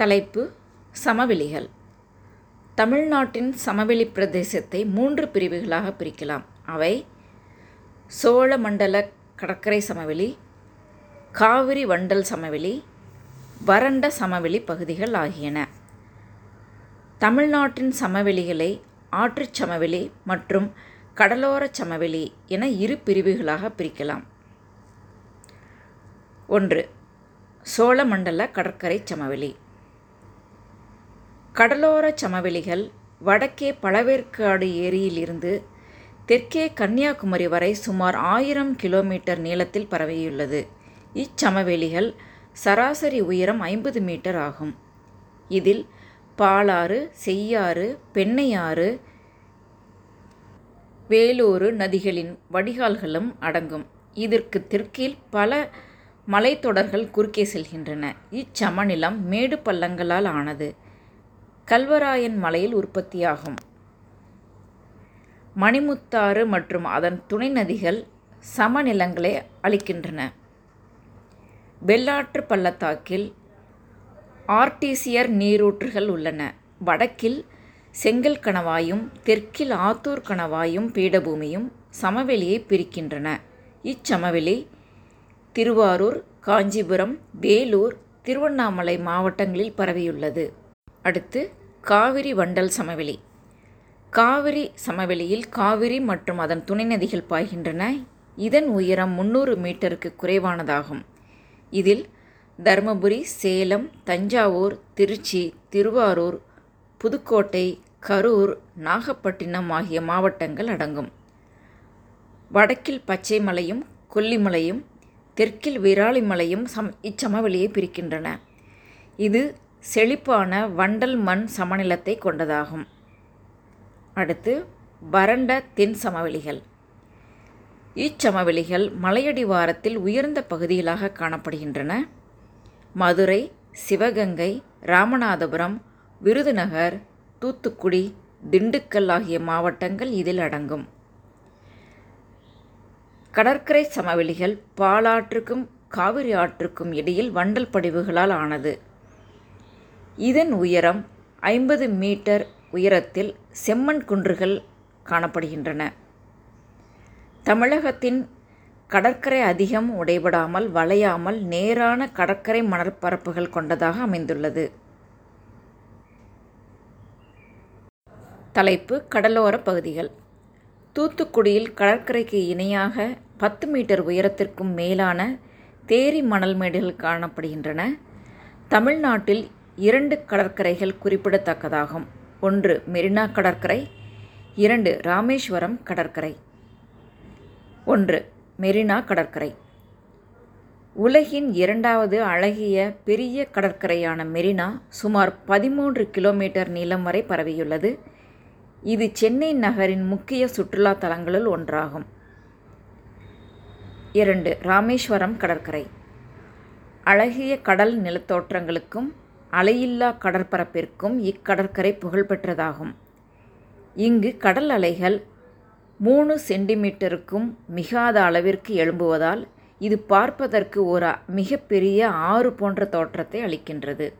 தலைப்பு சமவெளிகள். தமிழ்நாட்டின் சமவெளி பிரதேசத்தை மூன்று பிரிவுகளாக பிரிக்கலாம். அவை சோழமண்டல கடற்கரை சமவெளி காவிரி வண்டல் சமவெளி வறண்ட சமவெளி பகுதிகள் ஆகியன. தமிழ்நாட்டின் சமவெளிகளை ஆற்றுச் சமவெளி மற்றும் கடலோரச் சமவெளி என இரு பிரிவுகளாக பிரிக்கலாம். ஒன்று சோழமண்டல கடற்கரை சமவெளி. கடலோரச் சமவெளிகள் வடக்கே பழவேற்காடு ஏரியிலிருந்து தெற்கே கன்னியாகுமரி வரை சுமார் ஆயிரம் கிலோமீட்டர் நீளத்தில் பரவியுள்ளது. இச்சமவெளிகள் சராசரி உயரம் ஐம்பது மீட்டர் ஆகும். இதில் பாலாறு செய்யாறு பெண்ணையாறு வேலூரு நதிகளின் வடிகால்களும் அடங்கும். இதற்கு தெற்கில் பல மலைத்தொடர்கள் குறுக்கே செல்கின்றன. இச்சமநிலம் மேடு பள்ளங்களால் ஆனது. கல்வராயன் மலையில் உற்பத்தியாகும். மணிமுத்தாறு மற்றும் அதன் துணை நதிகள் சமநிலங்களை அளிக்கின்றன. வெள்ளாற்று பள்ளத்தாக்கில் ஆர்டிசியர் நீரூற்றுகள் உள்ளன. வடக்கில் செங்கல் கணவாயும் தெற்கில் ஆத்தூர் கணவாயும் பீடபூமியும் சமவெளியை பிரிக்கின்றன. இச்சமவெளி திருவாரூர் காஞ்சிபுரம் வேலூர் திருவண்ணாமலை மாவட்டங்களில் பரவியுள்ளது. அடுத்து காவிரி வண்டல் சமவெளி. காவிரி சமவெளியில் காவிரி மற்றும் அதன் துணை நதிகள் பாய்கின்றன. இதன் உயரம் முந்நூறு மீட்டருக்கு குறைவானதாகும். இதில் தருமபுரி சேலம் தஞ்சாவூர் திருச்சி திருவாரூர் புதுக்கோட்டை கரூர் நாகப்பட்டினம் ஆகிய மாவட்டங்கள் அடங்கும். வடக்கில் பச்சை மலையும் கொல்லிமலையும் தெற்கில் விராலிமலையும் சம் இச்சமவெளியை பிரிக்கின்றன. இது செழிப்பான வண்டல் மண் சமநிலத்தை கொண்டதாகும். அடுத்து வறண்ட தென் சமவெளிகள். இச்சமவெளிகள் மலையடிவாரத்தில் உயர்ந்த பகுதிகளாக காணப்படுகின்றன. மதுரை சிவகங்கை ராமநாதபுரம் விருதுநகர் தூத்துக்குடி திண்டுக்கல் ஆகிய மாவட்டங்கள் இதில் அடங்கும். கடற்கரை சமவெளிகள் பாலாற்றுக்கும் காவிரி ஆற்றுக்கும் இடையில் வண்டல் படிவுகளால் ஆனது. இதன் உயரம் ஐம்பது மீட்டர் உயரத்தில் செம்மண் குன்றுகள் காணப்படுகின்றன. தமிழகத்தின் கடற்கரை அதிகம் உடைபடாமல் வளையாமல் நேரான கடற்கரை மணற்பரப்புகள் கொண்டதாக அமைந்துள்ளது. தலைப்பு கடலோர பகுதிகள். தூத்துக்குடியில் கடற்கரைக்கு இணையாக பத்து மீட்டர் உயரத்திற்கும் மேலான தேரி மணல் மேடுகள் காணப்படுகின்றன. தமிழ்நாட்டில் இரண்டு கடற்கரைகள் குறிப்பிடத்தக்கதாகும். ஒன்று மெரினா கடற்கரை இரண்டு ராமேஸ்வரம் கடற்கரை. ஒன்று மெரினா கடற்கரை. உலகின் இரண்டாவது அழகிய பெரிய கடற்கரையான மெரினா சுமார் பதிமூன்று கிலோமீட்டர் நீளம் வரை பரவியுள்ளது. இது சென்னை நகரின் முக்கிய சுற்றுலா தலங்களுள் ஒன்றாகும். இரண்டு ராமேஸ்வரம் கடற்கரை. அழகிய கடல் நிலத்தோற்றங்களுக்கும் அலையில்லா கடற்பரப்பிற்கும் இக்கடற்கரை புகழ்பெற்றதாகும். இங்கு கடல் அலைகள் மூணு சென்டிமீட்டருக்கும் மிகாத அளவிற்கு எழும்புவதால் இது பார்ப்பதற்கு ஒரு மிகப்பெரிய ஆறு போன்ற தோற்றத்தை அளிக்கின்றது.